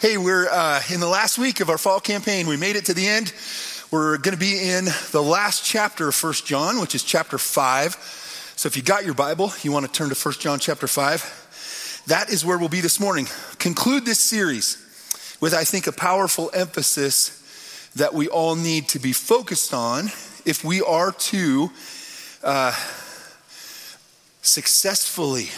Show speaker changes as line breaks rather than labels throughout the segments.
Hey, we're uh, in the last week of our fall campaign. We made it to the end. We're going to be in the last chapter of First John, which is chapter 5. So if you got your Bible, you want to turn to First John chapter 5. That is where we'll be this morning. Conclude this series with, I think, a powerful emphasis that we all need to be focused on if we are to uh, successfully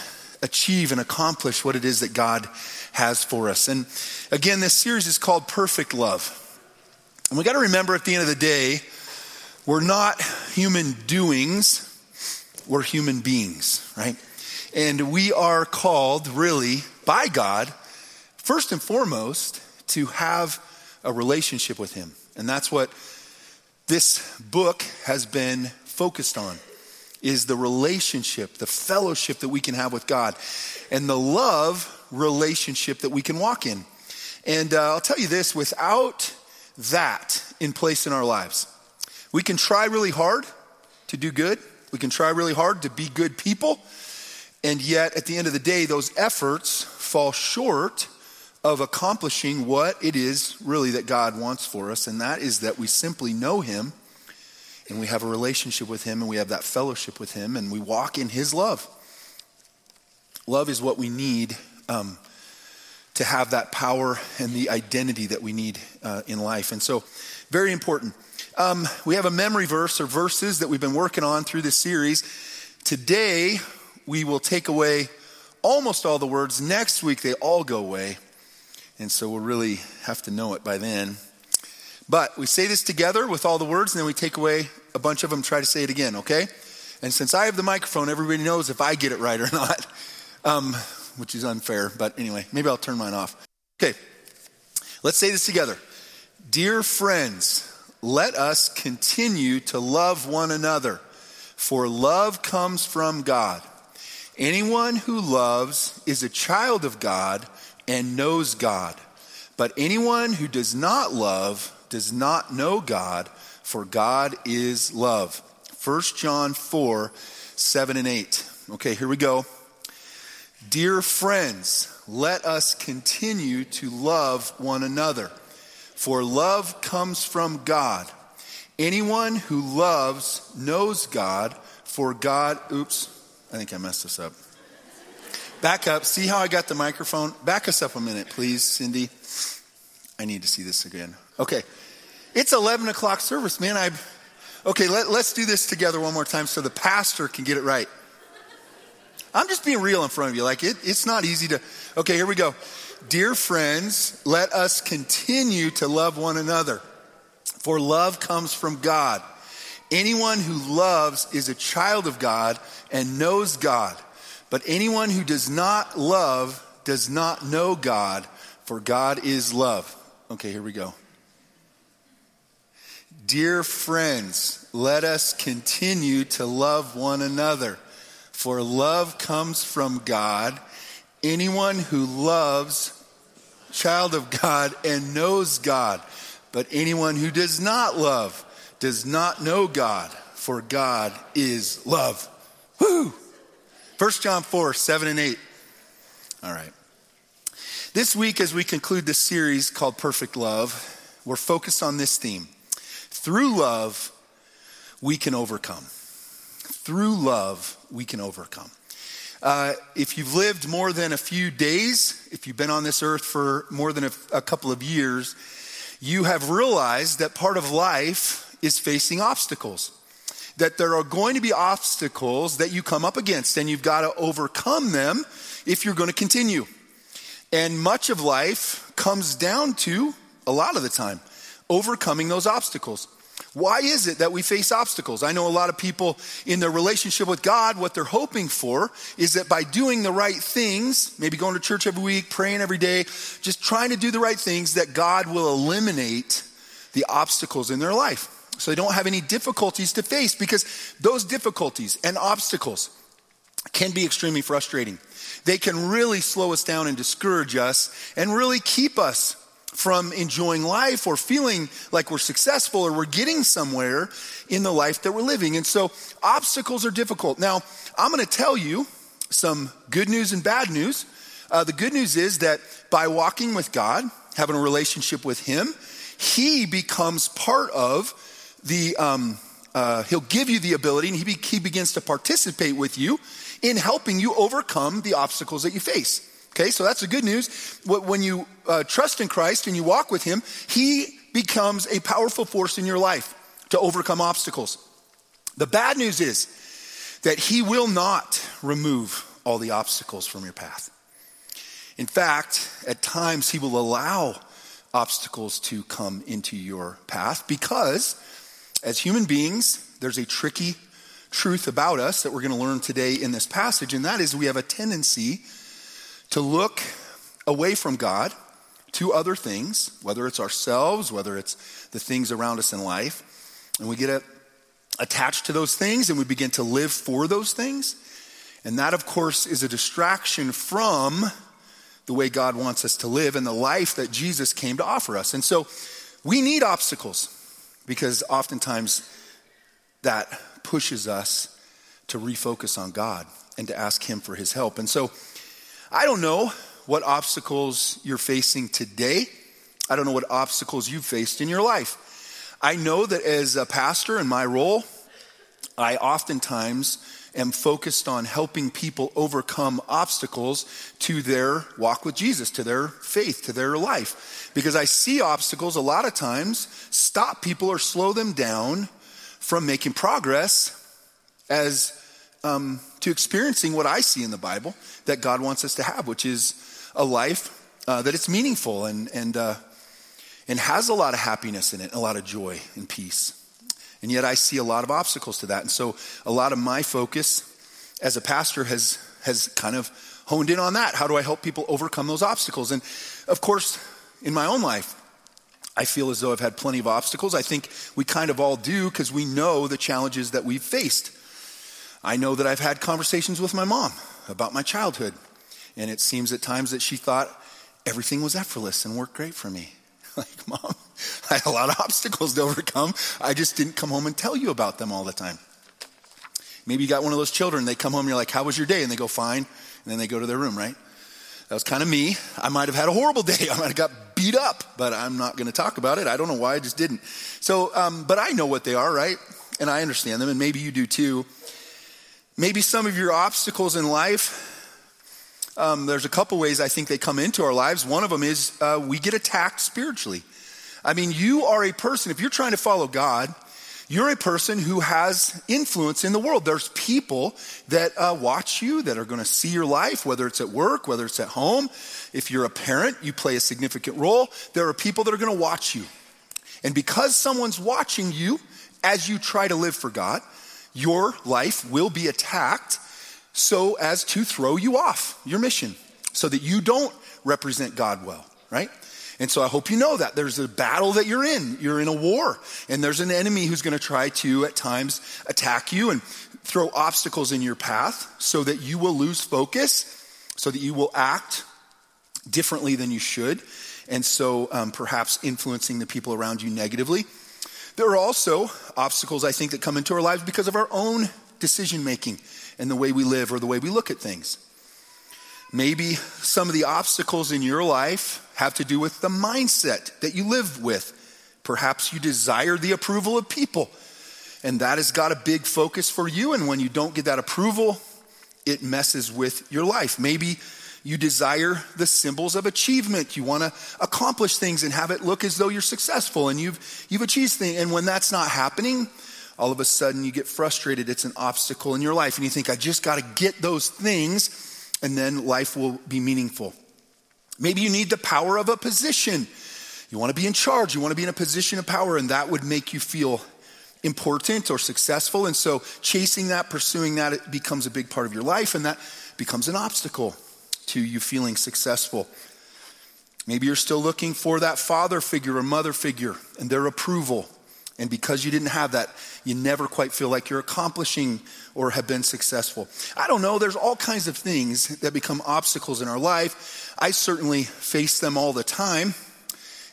achieve and accomplish what it is that God has for us. And again, this series is called Perfect Love. And we got to remember at the end of the day, we're not human doings, we're human beings, right? And we are called, really, by God, first and foremost, to have a relationship with Him. And that's what this book has been focused on is the relationship, the fellowship that we can have with God, and the love relationship that we can walk in. And uh, I'll tell you this without that in place in our lives, we can try really hard to do good, we can try really hard to be good people, and yet at the end of the day, those efforts fall short of accomplishing what it is really that God wants for us, and that is that we simply know Him and we have a relationship with Him and we have that fellowship with Him and we walk in His love. Love is what we need um, to have that power and the identity that we need uh, in life. And so, very important. Um, we have a memory verse or verses that we've been working on through this series. Today, we will take away almost all the words. Next week, they all go away. And so we'll really have to know it by then. But we say this together with all the words, and then we take away a bunch of them, try to say it again, okay? And since I have the microphone, everybody knows if I get it right or not, um, which is unfair. But anyway, maybe I'll turn mine off. Okay, let's say this together. Dear friends, let us continue to love one another, for love comes from God. Anyone who loves is a child of God and knows God. But anyone who does not love does not know God, for God is love. 1 John 4 7 and 8. Okay, here we go. Dear friends, let us continue to love one another, for love comes from God. Anyone who loves knows God, for God, oops, I think I messed this up. Back up. See how I got the microphone? Back us up a minute, please, Cindy. I need to see this again. Okay. It's 11 o'clock service, man. I okay. Let, us do this together one more time so the pastor can get it right. I'm just being real in front of you. Like it, it's not easy to. Okay, here we go. Dear friends, let us continue to love one another, for love comes from God. Anyone who loves is a child of God and knows God. But anyone who does not love does not know God, for God is love. Okay, here we go. Dear friends, let us continue to love one another, for love comes from God. Anyone who loves, child of God, and knows God. But anyone who does not love does not know God, for God is love. Woo! 1 John 4, 7 and 8. All right. This week, as we conclude this series called Perfect Love, we're focused on this theme. Through love, we can overcome. Through love, we can overcome. Uh, if you've lived more than a few days, if you've been on this earth for more than a, a couple of years, you have realized that part of life is facing obstacles that there are going to be obstacles that you come up against, and you've got to overcome them if you're going to continue. And much of life comes down to, a lot of the time, overcoming those obstacles. Why is it that we face obstacles? I know a lot of people in their relationship with God, what they're hoping for is that by doing the right things, maybe going to church every week, praying every day, just trying to do the right things, that God will eliminate the obstacles in their life so they don't have any difficulties to face because those difficulties and obstacles can be extremely frustrating. They can really slow us down and discourage us and really keep us from enjoying life or feeling like we're successful or we're getting somewhere in the life that we're living. And so obstacles are difficult. Now, I'm going to tell you some good news and bad news. Uh, the good news is that by walking with God, having a relationship with Him, He becomes part of the, um, uh, He'll give you the ability and he, be, he begins to participate with you in helping you overcome the obstacles that you face. Okay, so that's the good news. When you uh, trust in Christ and you walk with Him, He becomes a powerful force in your life to overcome obstacles. The bad news is that He will not remove all the obstacles from your path. In fact, at times He will allow obstacles to come into your path because, as human beings, there's a tricky truth about us that we're going to learn today in this passage, and that is we have a tendency to look away from God to other things, whether it's ourselves, whether it's the things around us in life, and we get attached to those things and we begin to live for those things. And that, of course, is a distraction from the way God wants us to live and the life that Jesus came to offer us. And so we need obstacles because oftentimes that pushes us to refocus on God and to ask Him for His help. And so I don't know what obstacles you're facing today. I don't know what obstacles you've faced in your life. I know that as a pastor in my role, I oftentimes am focused on helping people overcome obstacles to their walk with Jesus, to their faith, to their life. Because I see obstacles a lot of times stop people or slow them down from making progress as um, to experiencing what I see in the Bible that God wants us to have, which is a life uh, that it's meaningful and, and, uh, and has a lot of happiness in it, a lot of joy and peace. And yet I see a lot of obstacles to that. And so a lot of my focus as a pastor has, has kind of honed in on that. How do I help people overcome those obstacles? And of course, in my own life, I feel as though I've had plenty of obstacles. I think we kind of all do because we know the challenges that we've faced. I know that I've had conversations with my mom about my childhood, and it seems at times that she thought everything was effortless and worked great for me. Like, mom, I had a lot of obstacles to overcome. I just didn't come home and tell you about them all the time. Maybe you got one of those children, they come home, you're like, How was your day? And they go, Fine. And then they go to their room, right? That was kind of me. I might have had a horrible day. I might have got beat up, but I'm not going to talk about it. I don't know why, I just didn't. So, um, but I know what they are, right? And I understand them, and maybe you do too. Maybe some of your obstacles in life, um, there's a couple ways I think they come into our lives. One of them is uh, we get attacked spiritually. I mean, you are a person, if you're trying to follow God, you're a person who has influence in the world. There's people that uh, watch you, that are going to see your life, whether it's at work, whether it's at home. If you're a parent, you play a significant role. There are people that are going to watch you. And because someone's watching you as you try to live for God, your life will be attacked so as to throw you off your mission so that you don't represent God well, right? And so I hope you know that there's a battle that you're in. You're in a war, and there's an enemy who's going to try to, at times, attack you and throw obstacles in your path so that you will lose focus, so that you will act differently than you should, and so um, perhaps influencing the people around you negatively. There are also obstacles, I think, that come into our lives because of our own decision making and the way we live or the way we look at things. Maybe some of the obstacles in your life have to do with the mindset that you live with. Perhaps you desire the approval of people, and that has got a big focus for you. And when you don't get that approval, it messes with your life. Maybe you desire the symbols of achievement. You want to accomplish things and have it look as though you're successful and you've, you've achieved things. And when that's not happening, all of a sudden you get frustrated. It's an obstacle in your life. And you think, I just got to get those things and then life will be meaningful. Maybe you need the power of a position. You want to be in charge. You want to be in a position of power, and that would make you feel important or successful. And so, chasing that, pursuing that, it becomes a big part of your life, and that becomes an obstacle to you feeling successful. Maybe you're still looking for that father figure or mother figure and their approval. And because you didn't have that, you never quite feel like you're accomplishing or have been successful. I don't know, there's all kinds of things that become obstacles in our life. I certainly face them all the time.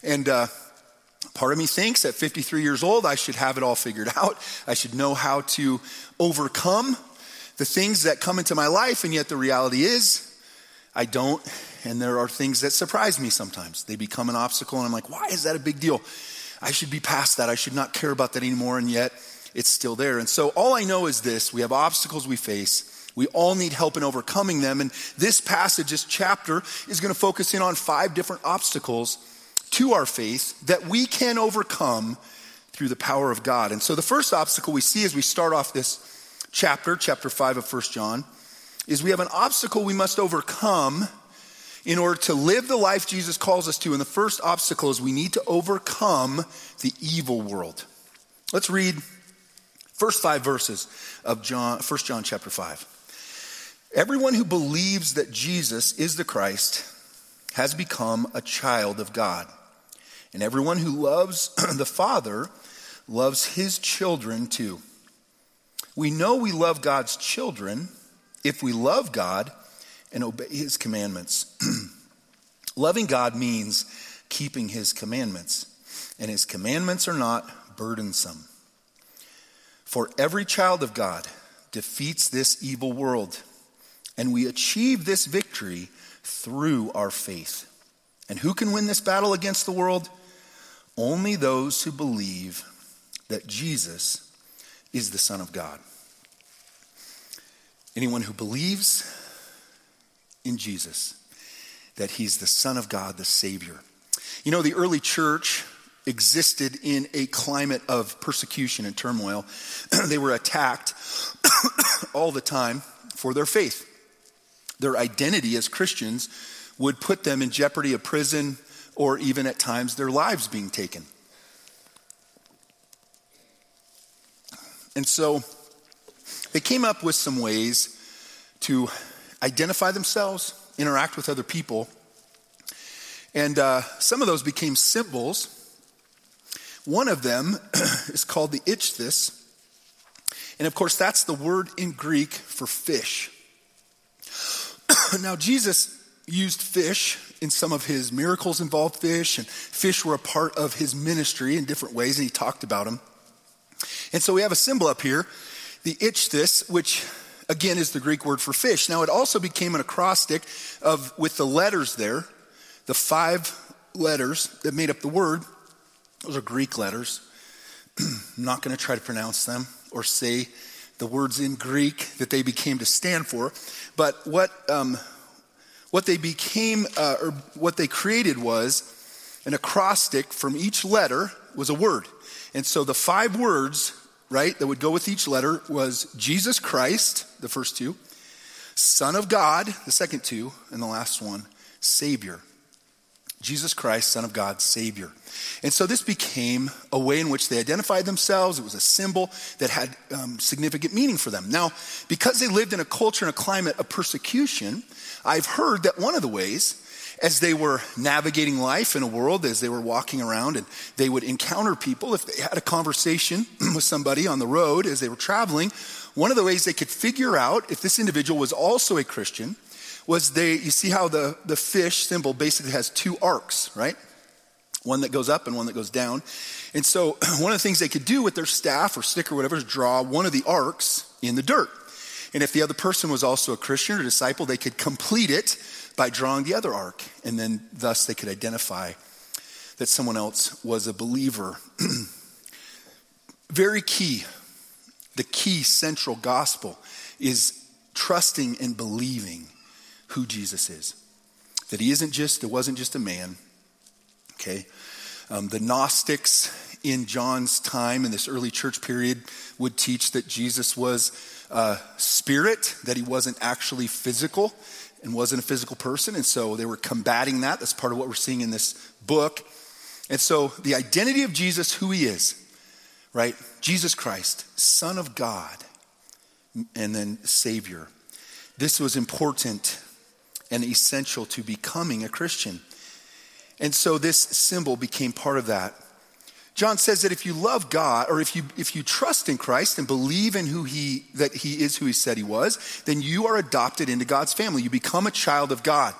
And uh, part of me thinks at 53 years old, I should have it all figured out. I should know how to overcome the things that come into my life. And yet the reality is, I don't and there are things that surprise me sometimes. They become an obstacle, and I'm like, why is that a big deal? I should be past that. I should not care about that anymore, and yet it's still there. And so all I know is this we have obstacles we face. We all need help in overcoming them. And this passage, this chapter, is going to focus in on five different obstacles to our faith that we can overcome through the power of God. And so the first obstacle we see as we start off this chapter, chapter 5 of First John, is we have an obstacle we must overcome in order to live the life Jesus calls us to. And the first obstacle is we need to overcome the evil world. Let's read first five verses of John, 1 John chapter 5. Everyone who believes that Jesus is the Christ has become a child of God. And everyone who loves the Father loves his children too. We know we love God's children if we love God and obey his commandments. Loving God means keeping his commandments, and his commandments are not burdensome. For every child of God defeats this evil world, and we achieve this victory through our faith. And who can win this battle against the world? Only those who believe that Jesus is the Son of God. Anyone who believes in Jesus, that he's the Son of God, the Savior. You know, the early church existed in a climate of persecution and turmoil. they were attacked all the time for their faith. Their identity as Christians would put them in jeopardy of prison or even at times their lives being taken. And so they came up with some ways to identify themselves, interact with other people. And uh, some of those became symbols. One of them is called the ichthys. And of course, that's the word in Greek for fish. now, Jesus used fish in some of his miracles involved fish, and fish were a part of his ministry in different ways, and he talked about them. And so we have a symbol up here, the ichthys, which again is the Greek word for fish. Now it also became an acrostic of with the letters there, the five letters that made up the word. Those are Greek letters. I'm not going to try to pronounce them or say the words in Greek that they became to stand for. But what um, what they became uh, or what they created was an acrostic from each letter was a word. And so the five words, right, that would go with each letter was Jesus Christ, the first two, Son of God, the second two, and the last one, Savior. Jesus Christ, Son of God, Savior. And so this became a way in which they identified themselves. It was a symbol that had um, significant meaning for them. Now, because they lived in a culture and a climate of persecution, I've heard that one of the ways as they were navigating life in a world, as they were walking around and they would encounter people, if they had a conversation with somebody on the road as they were traveling, one of the ways they could figure out if this individual was also a Christian was they, you see how the, the fish symbol basically has two arcs, right? One that goes up and one that goes down. And so one of the things they could do with their staff or stick or whatever is draw one of the arcs in the dirt. And if the other person was also a Christian or disciple, they could complete it by drawing the other arc. And then thus they could identify that someone else was a believer. Very key, the key central gospel is trusting and believing who Jesus is. That he isn't just, it wasn't just a man. Okay. Um, the Gnostics in John's time in this early church period would teach that Jesus was a spirit, that he wasn't actually physical and wasn't a physical person. And so they were combating that. That's part of what we're seeing in this book. And so the identity of Jesus, who he is, right? Jesus Christ, Son of God, and then Savior. This was important and essential to becoming a Christian. And so this symbol became part of that. John says that if you love God or if you if you trust in Christ and believe in who he that he is who he said he was, then you are adopted into God's family. You become a child of God.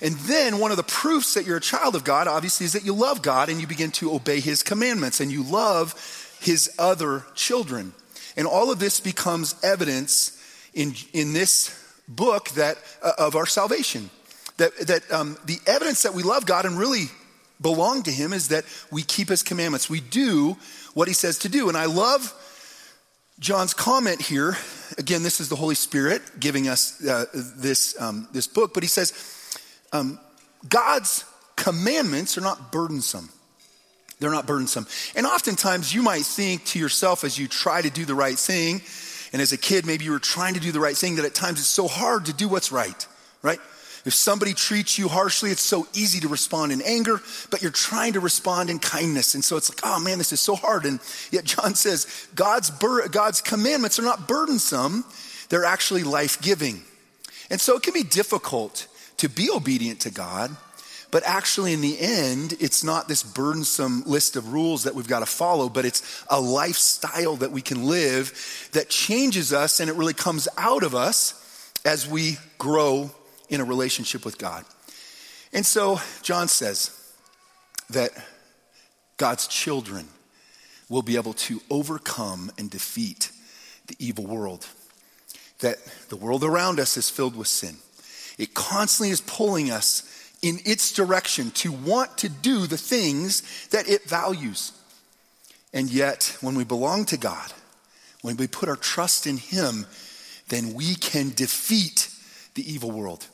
And then one of the proofs that you're a child of God obviously is that you love God and you begin to obey his commandments and you love his other children. And all of this becomes evidence in in this book that uh, of our salvation that, that um, the evidence that we love God and really belong to Him is that we keep His commandments. We do what He says to do. And I love John's comment here. Again, this is the Holy Spirit giving us uh, this, um, this book, but he says, um, God's commandments are not burdensome. They're not burdensome. And oftentimes you might think to yourself as you try to do the right thing, and as a kid, maybe you were trying to do the right thing, that at times it's so hard to do what's right, right? If somebody treats you harshly, it's so easy to respond in anger, but you're trying to respond in kindness. And so it's like, oh man, this is so hard. And yet John says God's, bur- God's commandments are not burdensome, they're actually life giving. And so it can be difficult to be obedient to God but actually, in the end, it's not this burdensome list of rules that we've got to follow, but it's a lifestyle that we can live that changes us and it really comes out of us as we grow in a relationship with God. And so, John says that God's children will be able to overcome and defeat the evil world. That the world around us is filled with sin. It constantly is pulling us in its direction to want to do the things that it values. And yet, when we belong to God, when we put our trust in Him, then we can defeat the evil world.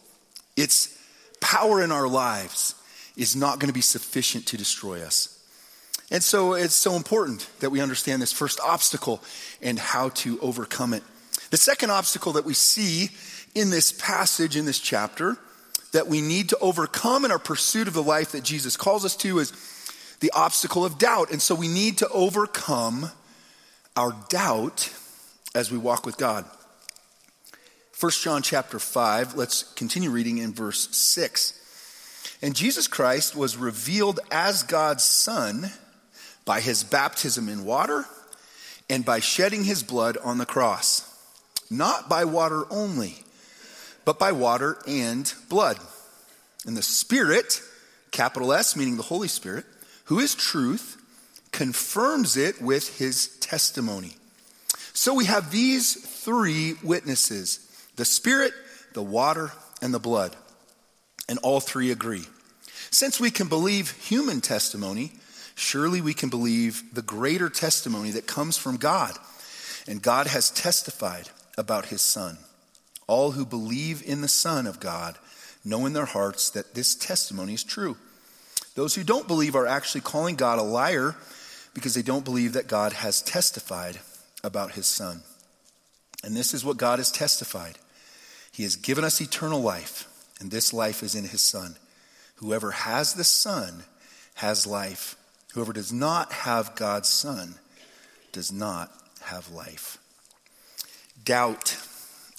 Its power in our lives is not going to be sufficient to destroy us. And so it's so important that we understand this first obstacle and how to overcome it. The second obstacle that we see in this passage, in this chapter, that we need to overcome in our pursuit of the life that Jesus calls us to is the obstacle of doubt. And so we need to overcome our doubt as we walk with God. 1 John chapter 5, let's continue reading in verse 6. And Jesus Christ was revealed as God's Son by his baptism in water and by shedding his blood on the cross. Not by water only but by water and blood. And the Spirit, capital S, meaning the Holy Spirit, who is truth, confirms it with his testimony. So we have these three witnesses the Spirit, the water, and the blood. And all three agree. Since we can believe human testimony, surely we can believe the greater testimony that comes from God. And God has testified about his Son. All who believe in the Son of God know in their hearts that this testimony is true. Those who don't believe are actually calling God a liar because they don't believe that God has testified about his Son. And this is what God has testified He has given us eternal life, and this life is in his Son. Whoever has the Son has life. Whoever does not have God's Son does not have life. Doubt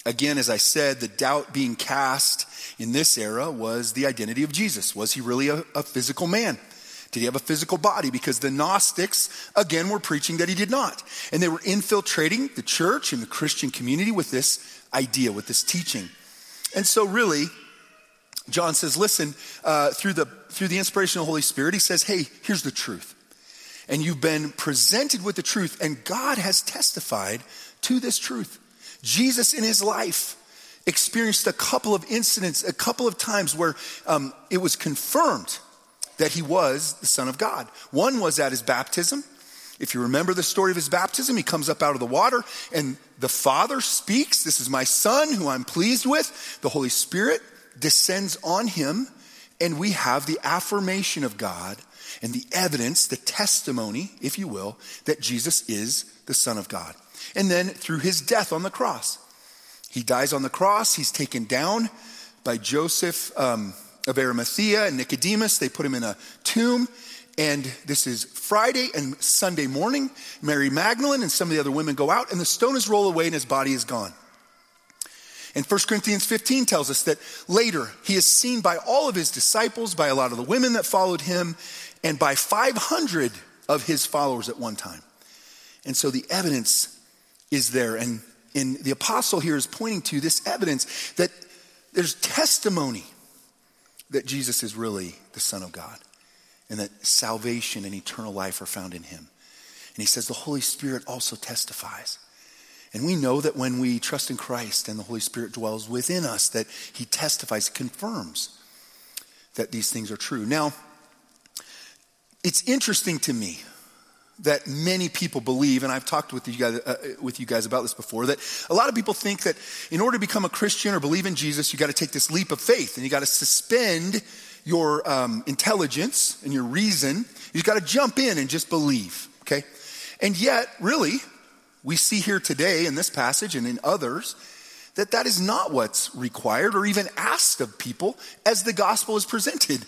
Again, as I said, the doubt being cast in this era was the identity of Jesus. Was he really a, a, physical man? Did he have a physical body? Because the Gnostics, again, were preaching that he did not. And they were infiltrating the church and the Christian community with this idea, with this teaching. And so, really, John says, listen, uh, through, the, through the inspiration of the Holy Spirit, he says, hey, here's the truth. And you've been presented with the truth, and God has testified to this truth. Jesus in his life experienced a couple of incidents, a couple of times where um, it was confirmed that he was the Son of God. One was at his baptism. If you remember the story of his baptism, he comes up out of the water and the Father speaks, This is my Son who I'm pleased with. The Holy Spirit descends on him, and we have the affirmation of God and the evidence, the testimony, if you will, that Jesus is the Son of God and then through his death on the cross. He dies on the cross, he's taken down by Joseph um, of Arimathea and Nicodemus. They put him in a tomb. And this is Friday and Sunday morning. Mary Magdalene and some of the other women go out, and the stone is rolled away, and his body is gone. And 1 Corinthians 15 tells us that later he is seen by all of his disciples, by a lot of the women that followed him, and by 500 of his followers at one time. And so the evidence is there. And, and the apostle here is pointing to this evidence that there's testimony that Jesus is really the Son of God and that salvation and eternal life are found in him. And he says the Holy Spirit also testifies. And we know that when we trust in Christ and the Holy Spirit dwells within us, that he testifies, confirms that these things are true. Now, it's interesting to me that many people believe, and I've talked with you guys, uh, with you guys about this before, that a lot of people think that in order to become a Christian or believe in Jesus, you got to take this leap of faith and you got to suspend your um, intelligence and your reason. You got to jump in and just believe, okay? And yet, really, we see here today in this passage and in others that that is not what's required or even asked of people as the gospel is presented.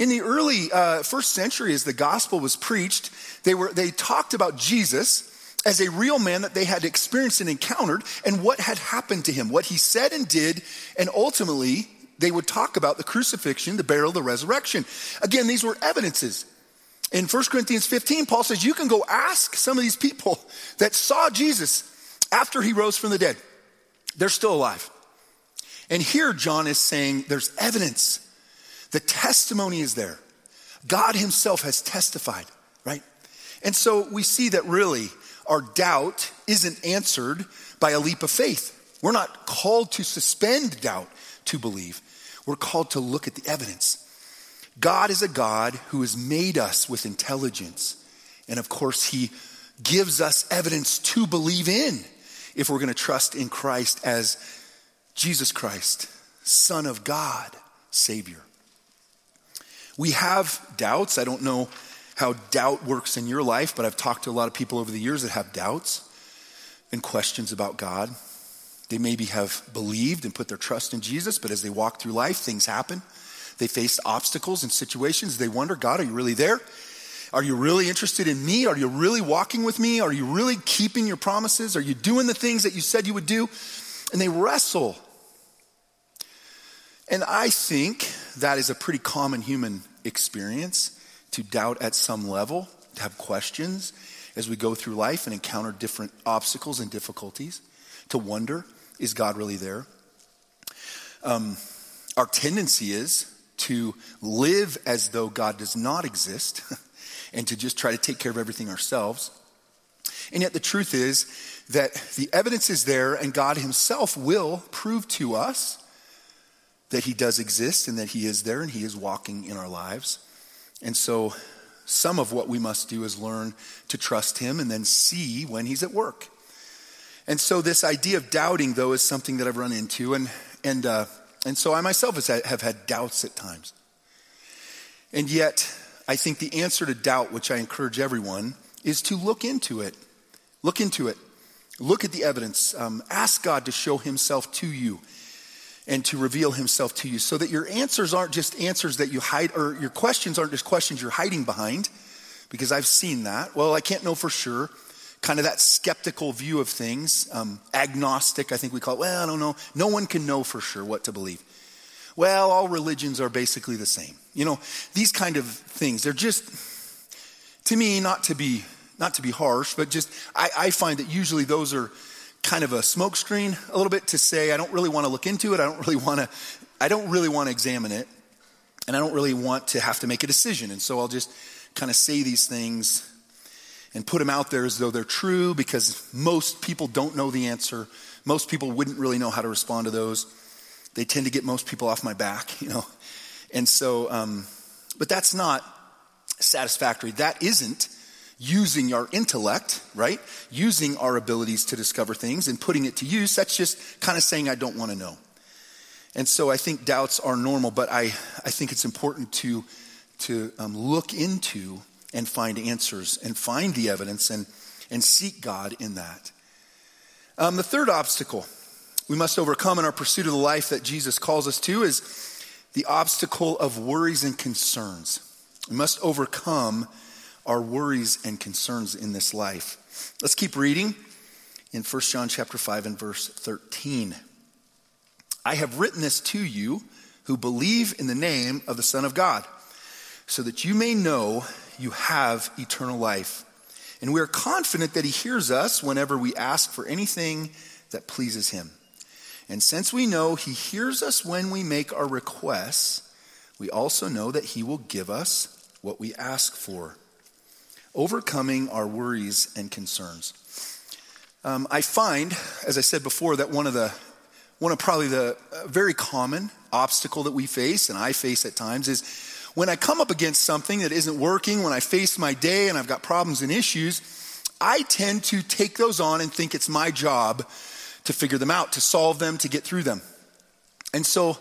In the early uh, first century, as the gospel was preached, they, were, they talked about Jesus as a real man that they had experienced and encountered and what had happened to him, what he said and did, and ultimately they would talk about the crucifixion, the burial, the resurrection. Again, these were evidences. In 1 Corinthians 15, Paul says, You can go ask some of these people that saw Jesus after he rose from the dead. They're still alive. And here, John is saying there's evidence the testimony is there. God Himself has testified, right? And so we see that really our doubt isn't answered by a leap of faith. We're not called to suspend doubt to believe, we're called to look at the evidence. God is a God who has made us with intelligence. And of course, He gives us evidence to believe in if we're going to trust in Christ as Jesus Christ, Son of God, Savior. We have doubts. I don't know how doubt works in your life, but I've talked to a lot of people over the years that have doubts and questions about God. They maybe have believed and put their trust in Jesus, but as they walk through life, things happen. They face obstacles and situations. They wonder, God, are you really there? Are you really interested in me? Are you really walking with me? Are you really keeping your promises? Are you doing the things that you said you would do? And they wrestle. And I think that is a pretty common human experience to doubt at some level, to have questions as we go through life and encounter different obstacles and difficulties, to wonder, is God really there? Um, our tendency is to live as though God does not exist and to just try to take care of everything ourselves. And yet, the truth is that the evidence is there, and God Himself will prove to us that He does exist and that He is there and He is walking in our lives. And so, some of what we must do is learn to trust Him and then see when He's at work. And so, this idea of doubting, though, is something that I've run into. And, and, uh, and so, I myself have had doubts at times. And yet, I think the answer to doubt, which I encourage everyone, is to look into it. Look into it. Look at the evidence. Um, ask God to show Himself to you and to reveal himself to you so that your answers aren't just answers that you hide, or your questions aren't just questions you're hiding behind, because I've seen that. Well, I can't know for sure. Kind of that skeptical view of things, um, agnostic, I think we call it. Well, I don't know. No one can know for sure what to believe. Well, all religions are basically the same. You know, these kind of things, they're just, to me, not to be, not to be harsh, but just, I, I find that usually those are, kind of a smokescreen a little bit to say I don't really want to look into it. I don't really want to I don't really want to examine it. And I don't really want to have to make a decision. And so I'll just kind of say these things and put them out there as though they're true because most people don't know the answer. Most people wouldn't really know how to respond to those. They tend to get most people off my back, you know. And so, um, but that's not satisfactory. That isn't using our intellect, right? Using our abilities to discover things and putting it to use. That's just kind of saying, I don't want to know. And so I think doubts are normal, but I, I think it's important to, to um, look into and find answers and find the evidence and, and seek God in that. Um, the third obstacle we must overcome in our pursuit of the life that Jesus calls us to is the obstacle of worries and concerns. We must overcome our worries and concerns in this life. Let's keep reading in 1 John chapter 5 and verse 13. I have written this to you who believe in the name of the Son of God, so that you may know you have eternal life. And we are confident that he hears us whenever we ask for anything that pleases him. And since we know he hears us when we make our requests, we also know that he will give us what we ask for overcoming our worries and concerns. Um, I find, as I said before, that one of the one of probably the uh, very common obstacle that we face, and I face at times, is when I come up against something that isn't working, when I face my day and I've got problems and issues, I tend to take those on and think it's my job to figure them out, to solve them, to get through them. And so,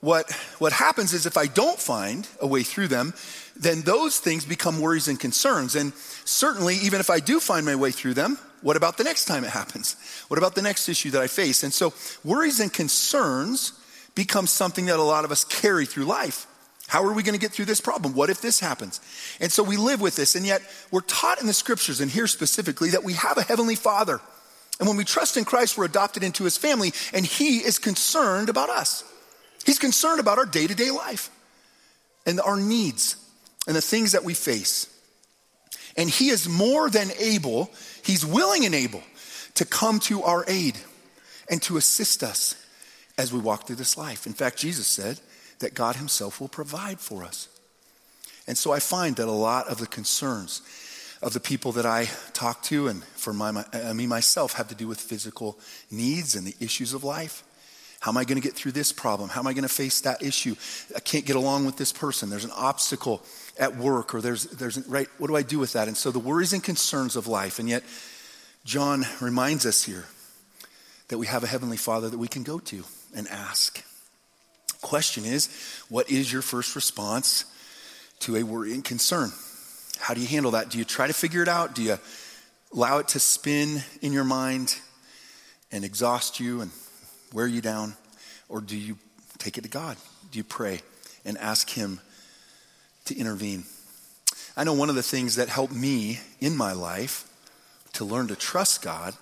what, what happens is if I don't find a way through them, then those things become worries and concerns. And certainly, even if I do find my way through them, what about the next time it happens? What about the next issue that I face? And so, worries and concerns become something that a lot of us carry through life. How are we going to get through this problem? What if this happens? And so we live with this, and yet we're taught in the scriptures, and here specifically, that we have a heavenly father. And when we trust in Christ, we're adopted into his family, and he is concerned about us. He's concerned about our day to day life and our needs and the things that we face. And he is more than able, he's willing and able to come to our aid and to assist us as we walk through this life. In fact, Jesus said that God himself will provide for us. And so I find that a lot of the concerns of the people that I talk to and for my, my, uh, me myself have to do with physical needs and the issues of life. How am I going to get through this problem? How am I going to face that issue? I can't get along with this person. There's an obstacle at work or there's, there's, right, what do I do with that? And so the worries and concerns of life. And yet, John reminds us here that we have a heavenly father that we can go to and ask. Question is, what is your first response to a worry and concern? How do you handle that? Do you try to figure it out? Do you allow it to spin in your mind and exhaust you and wear you down? Or do you take it to God? Do you pray and ask Him to intervene? I know one of the things that helped me in my life to learn to trust God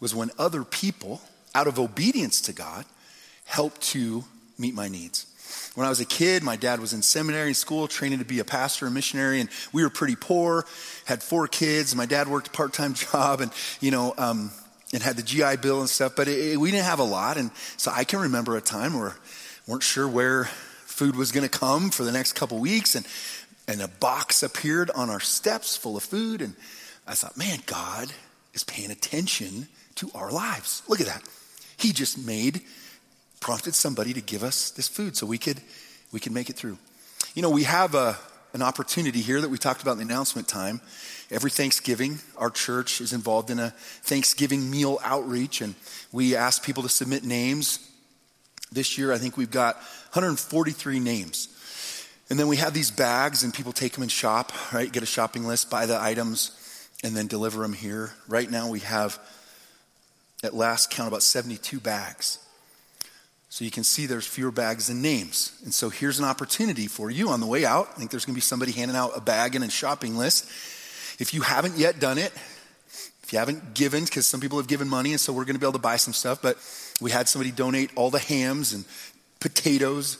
was when other people, out of obedience to God, helped to meet my needs. When I was a kid, my dad was in seminary school training to be a pastor and missionary, and we were pretty poor, had four kids. My dad worked a part time job, and, you know, um, and had the GI Bill and stuff, but it, it, we didn't have a lot. And so I can remember a time where we weren't sure where food was going to come for the next couple weeks, and, and a box appeared on our steps full of food. And I thought, man, God is paying attention to our lives. Look at that. He just made, prompted somebody to give us this food so we could, we could make it through. You know, we have a, an opportunity here that we talked about in the announcement time Every Thanksgiving, our church is involved in a Thanksgiving meal outreach, and we ask people to submit names. This year, I think we've got 143 names. And then we have these bags, and people take them and shop, right? Get a shopping list, buy the items, and then deliver them here. Right now, we have, at last count, about 72 bags. So you can see there's fewer bags than names. And so here's an opportunity for you on the way out. I think there's going to be somebody handing out a bag and a shopping list. If you haven't yet done it, if you haven't given, because some people have given money, and so we're going to be able to buy some stuff, but we had somebody donate all the hams and potatoes.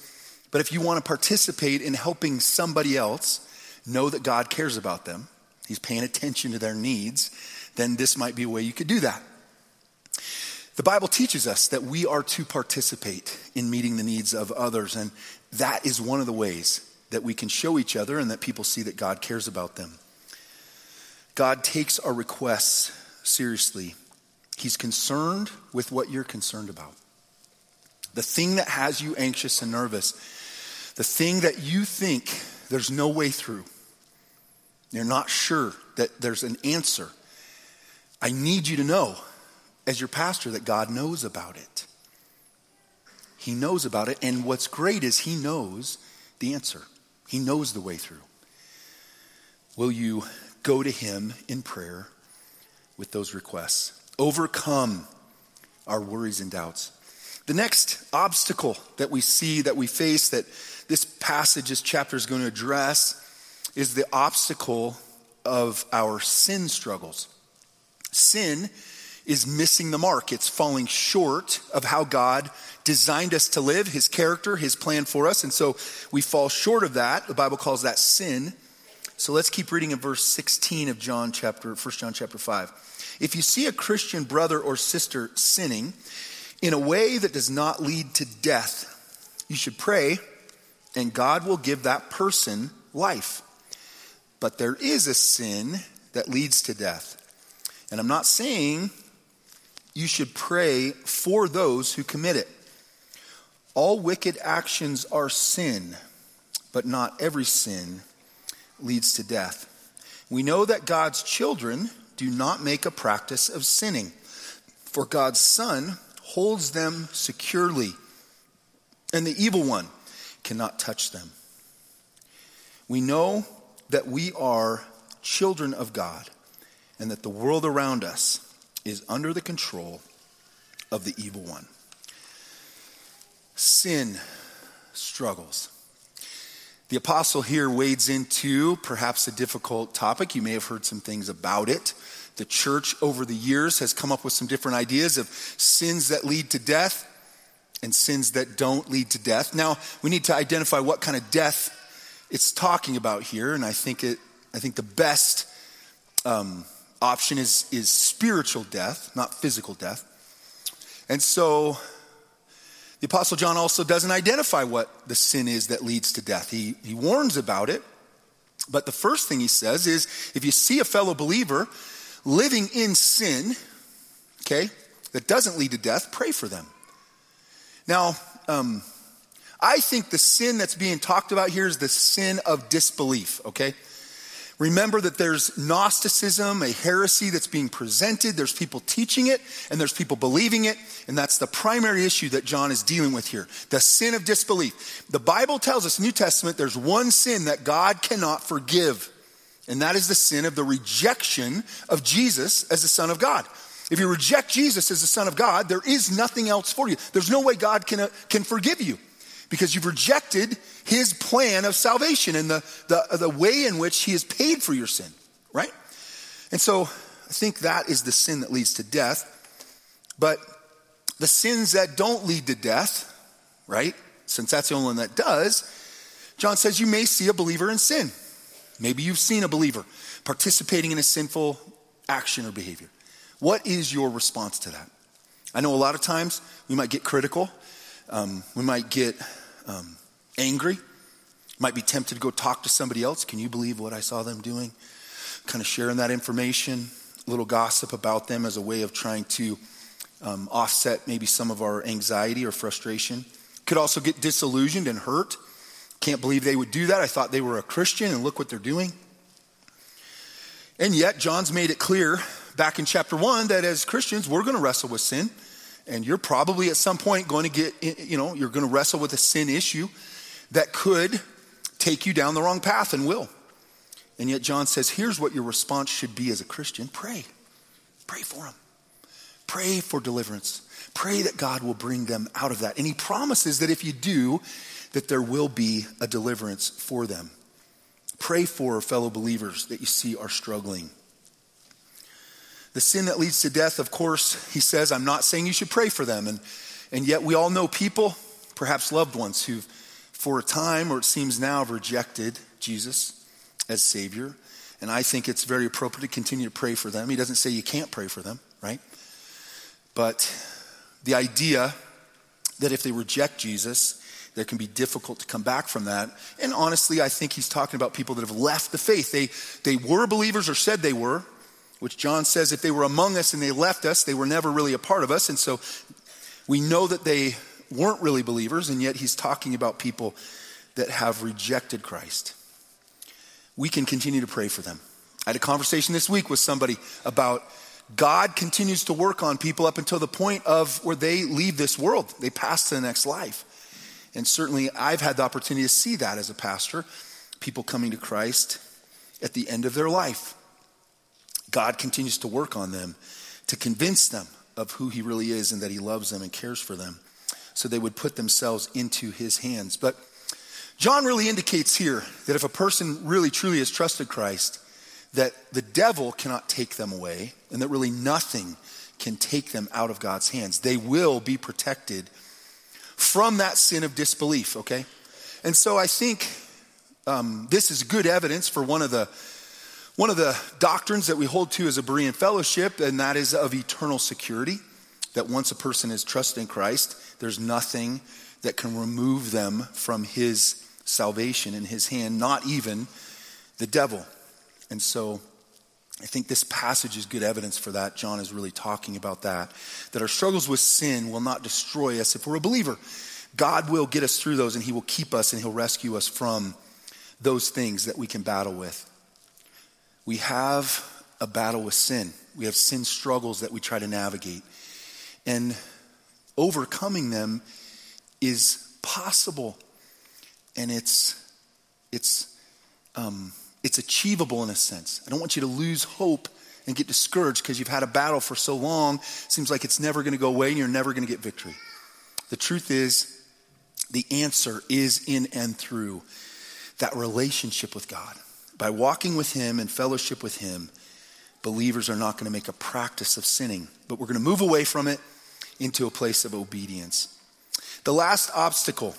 But if you want to participate in helping somebody else know that God cares about them, He's paying attention to their needs, then this might be a way you could do that. The Bible teaches us that we are to participate in meeting the needs of others, and that is one of the ways that we can show each other and that people see that God cares about them. God takes our requests seriously. He's concerned with what you're concerned about. The thing that has you anxious and nervous, the thing that you think there's no way through, you're not sure that there's an answer. I need you to know, as your pastor, that God knows about it. He knows about it, and what's great is He knows the answer, He knows the way through. Will you go to Him in prayer with those requests. Overcome our worries and doubts. The next obstacle that we see, that we face, that this passage, this chapter is going to address, is the obstacle of our sin struggles. Sin is missing the mark, it's falling short of how God designed us to live, His character, His plan for us. And so we fall short of that. The Bible calls that sin. So let's keep reading in verse 16 of John chapter 1 John chapter 5. If you see a Christian brother or sister sinning in a way that does not lead to death, you should pray and God will give that person life. But there is a sin that leads to death. And I'm not saying you should pray for those who commit it. All wicked actions are sin, but not every sin leads to death. We know that God's children do not make a practice of sinning, for God's Son holds them securely, and the evil one cannot touch them. We know that we are children of God and that the world around us is under the control of the evil one. Sin struggles. The apostle here wades into perhaps a difficult topic. You may have heard some things about it. The church over the years has come up with some different ideas of sins that lead to death and sins that don't lead to death. Now, we need to identify what kind of death it's talking about here, and I think it I think the best um, option is, is spiritual death, not physical death. And so the Apostle John also doesn't identify what the sin is that leads to death. He, he warns about it. But the first thing he says is if you see a fellow believer living in sin, okay, that doesn't lead to death, pray for them. Now, um, I think the sin that's being talked about here is the sin of disbelief, okay? Remember that there's Gnosticism, a heresy that's being presented. There's people teaching it, and there's people believing it. And that's the primary issue that John is dealing with here the sin of disbelief. The Bible tells us, New Testament, there's one sin that God cannot forgive, and that is the sin of the rejection of Jesus as the Son of God. If you reject Jesus as the Son of God, there is nothing else for you. There's no way God can, uh, can forgive you because you've rejected his plan of salvation and the, the, the way in which he has paid for your sin, right? And so I think that is the sin that leads to death. But the sins that don't lead to death, right? Since that's the only one that does, John says you may see a believer in sin. Maybe you've seen a believer participating in a sinful action or behavior. What is your response to that? I know a lot of times we might get critical um, we might get um, angry, might be tempted to go talk to somebody else. Can you believe what I saw them doing? Kind of sharing that information, a little gossip about them as a way of trying to um, offset maybe some of our anxiety or frustration. Could also get disillusioned and hurt. Can't believe they would do that. I thought they were a Christian, and look what they're doing. And yet, John's made it clear back in chapter 1 that as Christians, we're going to wrestle with sin and you're probably at some point going to get, you know, you're going to wrestle with a sin issue that could take you down the wrong path and will. And yet, John says, here's what your response should be as a Christian pray. Pray for them. Pray for deliverance. Pray that God will bring them out of that. And he promises that if you do, that there will be a deliverance for them. Pray for fellow believers that you see are struggling. The sin that leads to death, of course, he says, I'm not saying you should pray for them. And, and yet we all know people, perhaps loved ones, who for a time, or it seems now, have rejected Jesus as Savior. And I think it's very appropriate to continue to pray for them. He doesn't say you can't pray for them, right? But the idea that if they reject Jesus, there can be difficult to come back from that. And honestly, I think he's talking about people that have left the faith. They, they were believers or said they were, which John says if they were among us and they left us, they were never really a part of us. And so we know that they weren't really believers, and yet he's talking about people that have rejected Christ. We can continue to pray for them. I had a conversation this week with somebody about God continues to work on people up until the point of where they leave this world, they pass to the next life. And certainly I've had the opportunity to see that as a pastor, people coming to Christ at the end of their life. God continues to work on them to convince them of who He really is and that He loves them and cares for them so they would put themselves into His hands. But John really indicates here that if a person really truly has trusted Christ, that the devil cannot take them away and that really nothing can take them out of God's hands. They will be protected from that sin of disbelief, okay? And so I think um, this is good evidence for one of the one of the doctrines that we hold to as a Berean fellowship, and that is of eternal security, that once a person is trusted in Christ, there's nothing that can remove them from his salvation in his hand, not even the devil. And so I think this passage is good evidence for that. John is really talking about that. That our struggles with sin will not destroy us if we're a believer. God will get us through those and He will keep us and He'll rescue us from those things that we can battle with. We have a battle with sin, we have sin struggles that we try to navigate. And overcoming them is possible and it's, it's, um, it's achievable in a sense. I don't want you to lose hope and get discouraged because you've had a battle for so long. Seems like it's never going to go away and you're never going to get victory. The truth is, the answer is in and through that relationship with God. By walking with Him and fellowship with Him, believers are not going to make a practice of sinning, but we're going to move away from it into a place of obedience. The last obstacle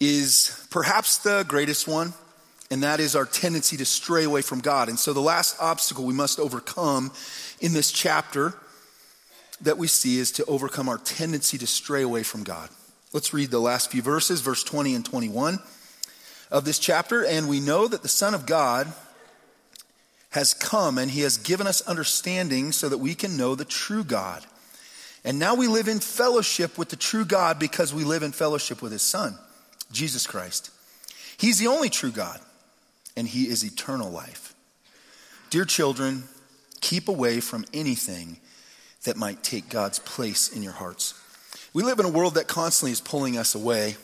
is perhaps the greatest one, and that is our tendency to stray away from God. And so, the last obstacle we must overcome in this chapter that we see is to overcome our tendency to stray away from God. Let's read the last few verses, verse 20 and 21 of this chapter. And we know that the Son of God has come and he has given us understanding so that we can know the true God. And now we live in fellowship with the true God because we live in fellowship with his Son, Jesus Christ. He's the only true God, and he is eternal life. Dear children, keep away from anything that might take God's place in your hearts. We live in a world that constantly is pulling us away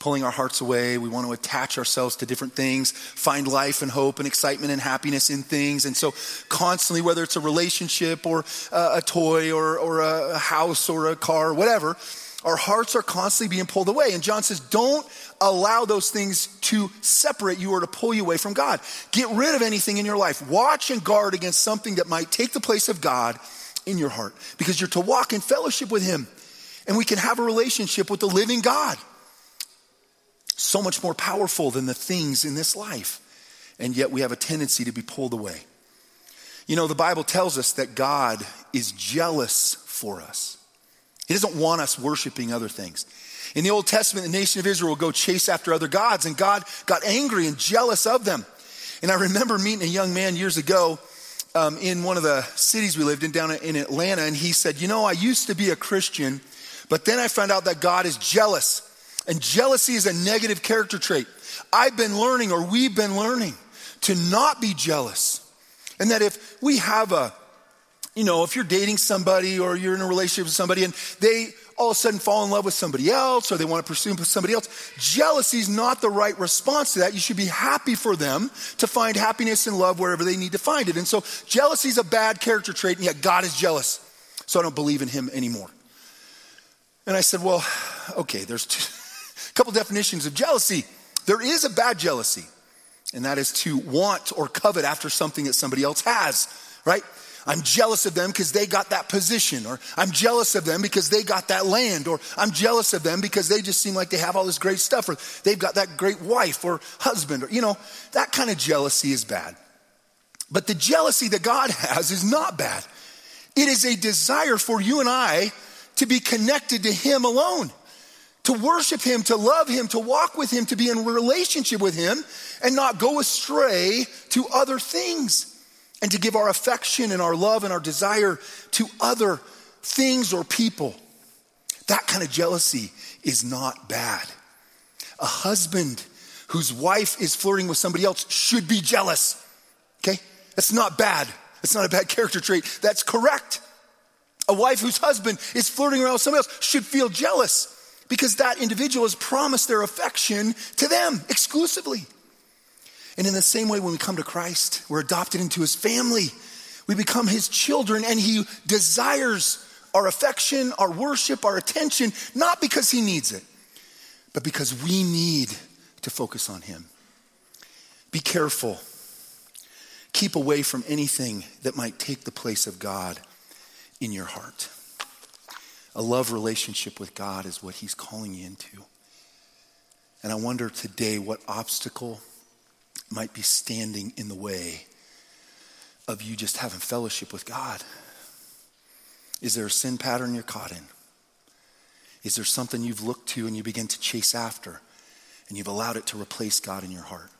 pulling our hearts away. We want to attach ourselves to different things, find life and hope and excitement and happiness in things. And so, constantly, whether it's a relationship or uh, a toy or, or a house or a car, or whatever, our hearts are constantly being pulled away. And John says, don't allow those things to separate you or to pull you away from God. Get rid of anything in your life. Watch and guard against something that might take the place of God in your heart because you're to walk in fellowship with Him. And we can have a relationship with the living God so much more powerful than the things in this life. And yet we have a tendency to be pulled away. You know, the Bible tells us that God is jealous for us. He doesn't want us worshiping other things. In the Old Testament, the nation of Israel would go chase after other gods, and God got angry and jealous of them. And I remember meeting a young man years ago um, in one of the cities we lived in down in Atlanta, and he said, You know, I used to be a Christian, but then I found out that God is jealous. And jealousy is a negative character trait. I've been learning, or we've been learning, to not be jealous. And that if we have a, you know, if you're dating somebody or you're in a relationship with somebody and they all of a sudden fall in love with somebody else or they want to pursue somebody else, jealousy is not the right response to that. You should be happy for them to find happiness and love wherever they need to find it. And so jealousy is a bad character trait, and yet God is jealous. So I don't believe in him anymore. And I said, well, okay, there's two a couple definitions of jealousy. There is a bad jealousy, and that is to want or covet after something that somebody else has, right? I'm jealous of them because they got that position, or I'm jealous of them because they got that land, or I'm jealous of them because they just seem like they have all this great stuff, or they've got that great wife or husband, or, you know, that kind of jealousy is bad. But the jealousy that God has is not bad. It is a desire for you and I to be connected to Him alone to worship Him, to love Him, to walk with Him, to be in relationship with Him, and not go astray to other things, and to give our affection and our love and our desire to other things or people. That kind of jealousy is not bad. A husband whose wife is flirting with somebody else should be jealous. Okay? That's not bad. That's not a bad character trait. That's correct. A wife whose husband is flirting around with somebody else should feel jealous because that individual has promised their affection to them exclusively. And in the same way, when we come to Christ, we're adopted into his family. We become his children, and he desires our affection, our worship, our attention, not because he needs it, but because we need to focus on him. Be careful. Keep away from anything that might take the place of God in your heart. A love relationship with God is what He's calling you into. And I wonder today what obstacle might be standing in the way of you just having fellowship with God. Is there a sin pattern you're caught in? Is there something you've looked to and you begin to chase after and you've allowed it to replace God in your heart?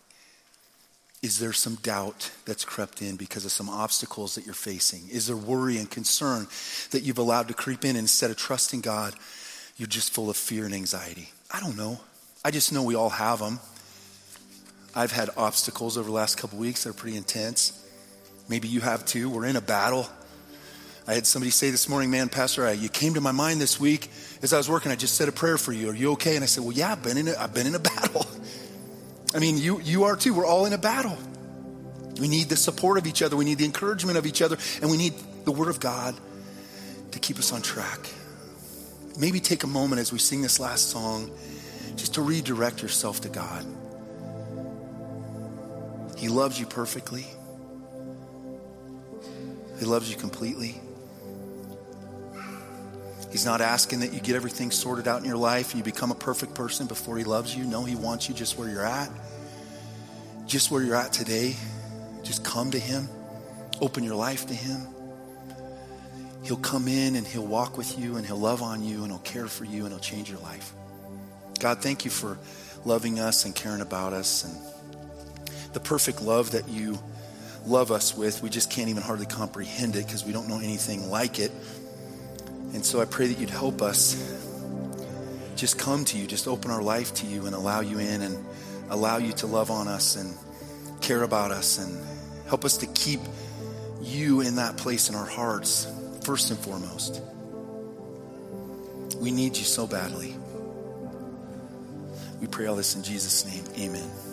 Is there some doubt that's crept in because of some obstacles that you're facing? Is there worry and concern that you've allowed to creep in? Instead of trusting God, you're just full of fear and anxiety. I don't know. I just know we all have them. I've had obstacles over the last couple weeks that are pretty intense. Maybe you have too. We're in a battle. I had somebody say this morning, man, Pastor, you came to my mind this week as I was working. I just said a prayer for you. Are you okay? And I said, Well, yeah, I've been in a, I've been in a battle. I mean, you you are too. We're all in a battle. We need the support of each other. We need the encouragement of each other, and we need the Word of God to keep us on track. Maybe take a moment as we sing this last song, just to redirect yourself to God. He loves you perfectly. He loves you completely. He's not asking that you get everything sorted out in your life and you become a perfect person before He loves you. No, He wants you just where you're at. Just where you're at today. Just come to Him. Open your life to Him. He'll come in and He'll walk with you and He'll love on you and He'll care for you and He'll change your life. God, thank you for loving us and caring about us and the perfect love that you love us with. We just can't even hardly comprehend it because we don't know anything like it. And so I pray that you'd help us just come to you, just open our life to you and allow you in and allow you to love on us and care about us and help us to keep you in that place in our hearts, first and foremost. We need you so badly. We pray all this in Jesus' name. Amen.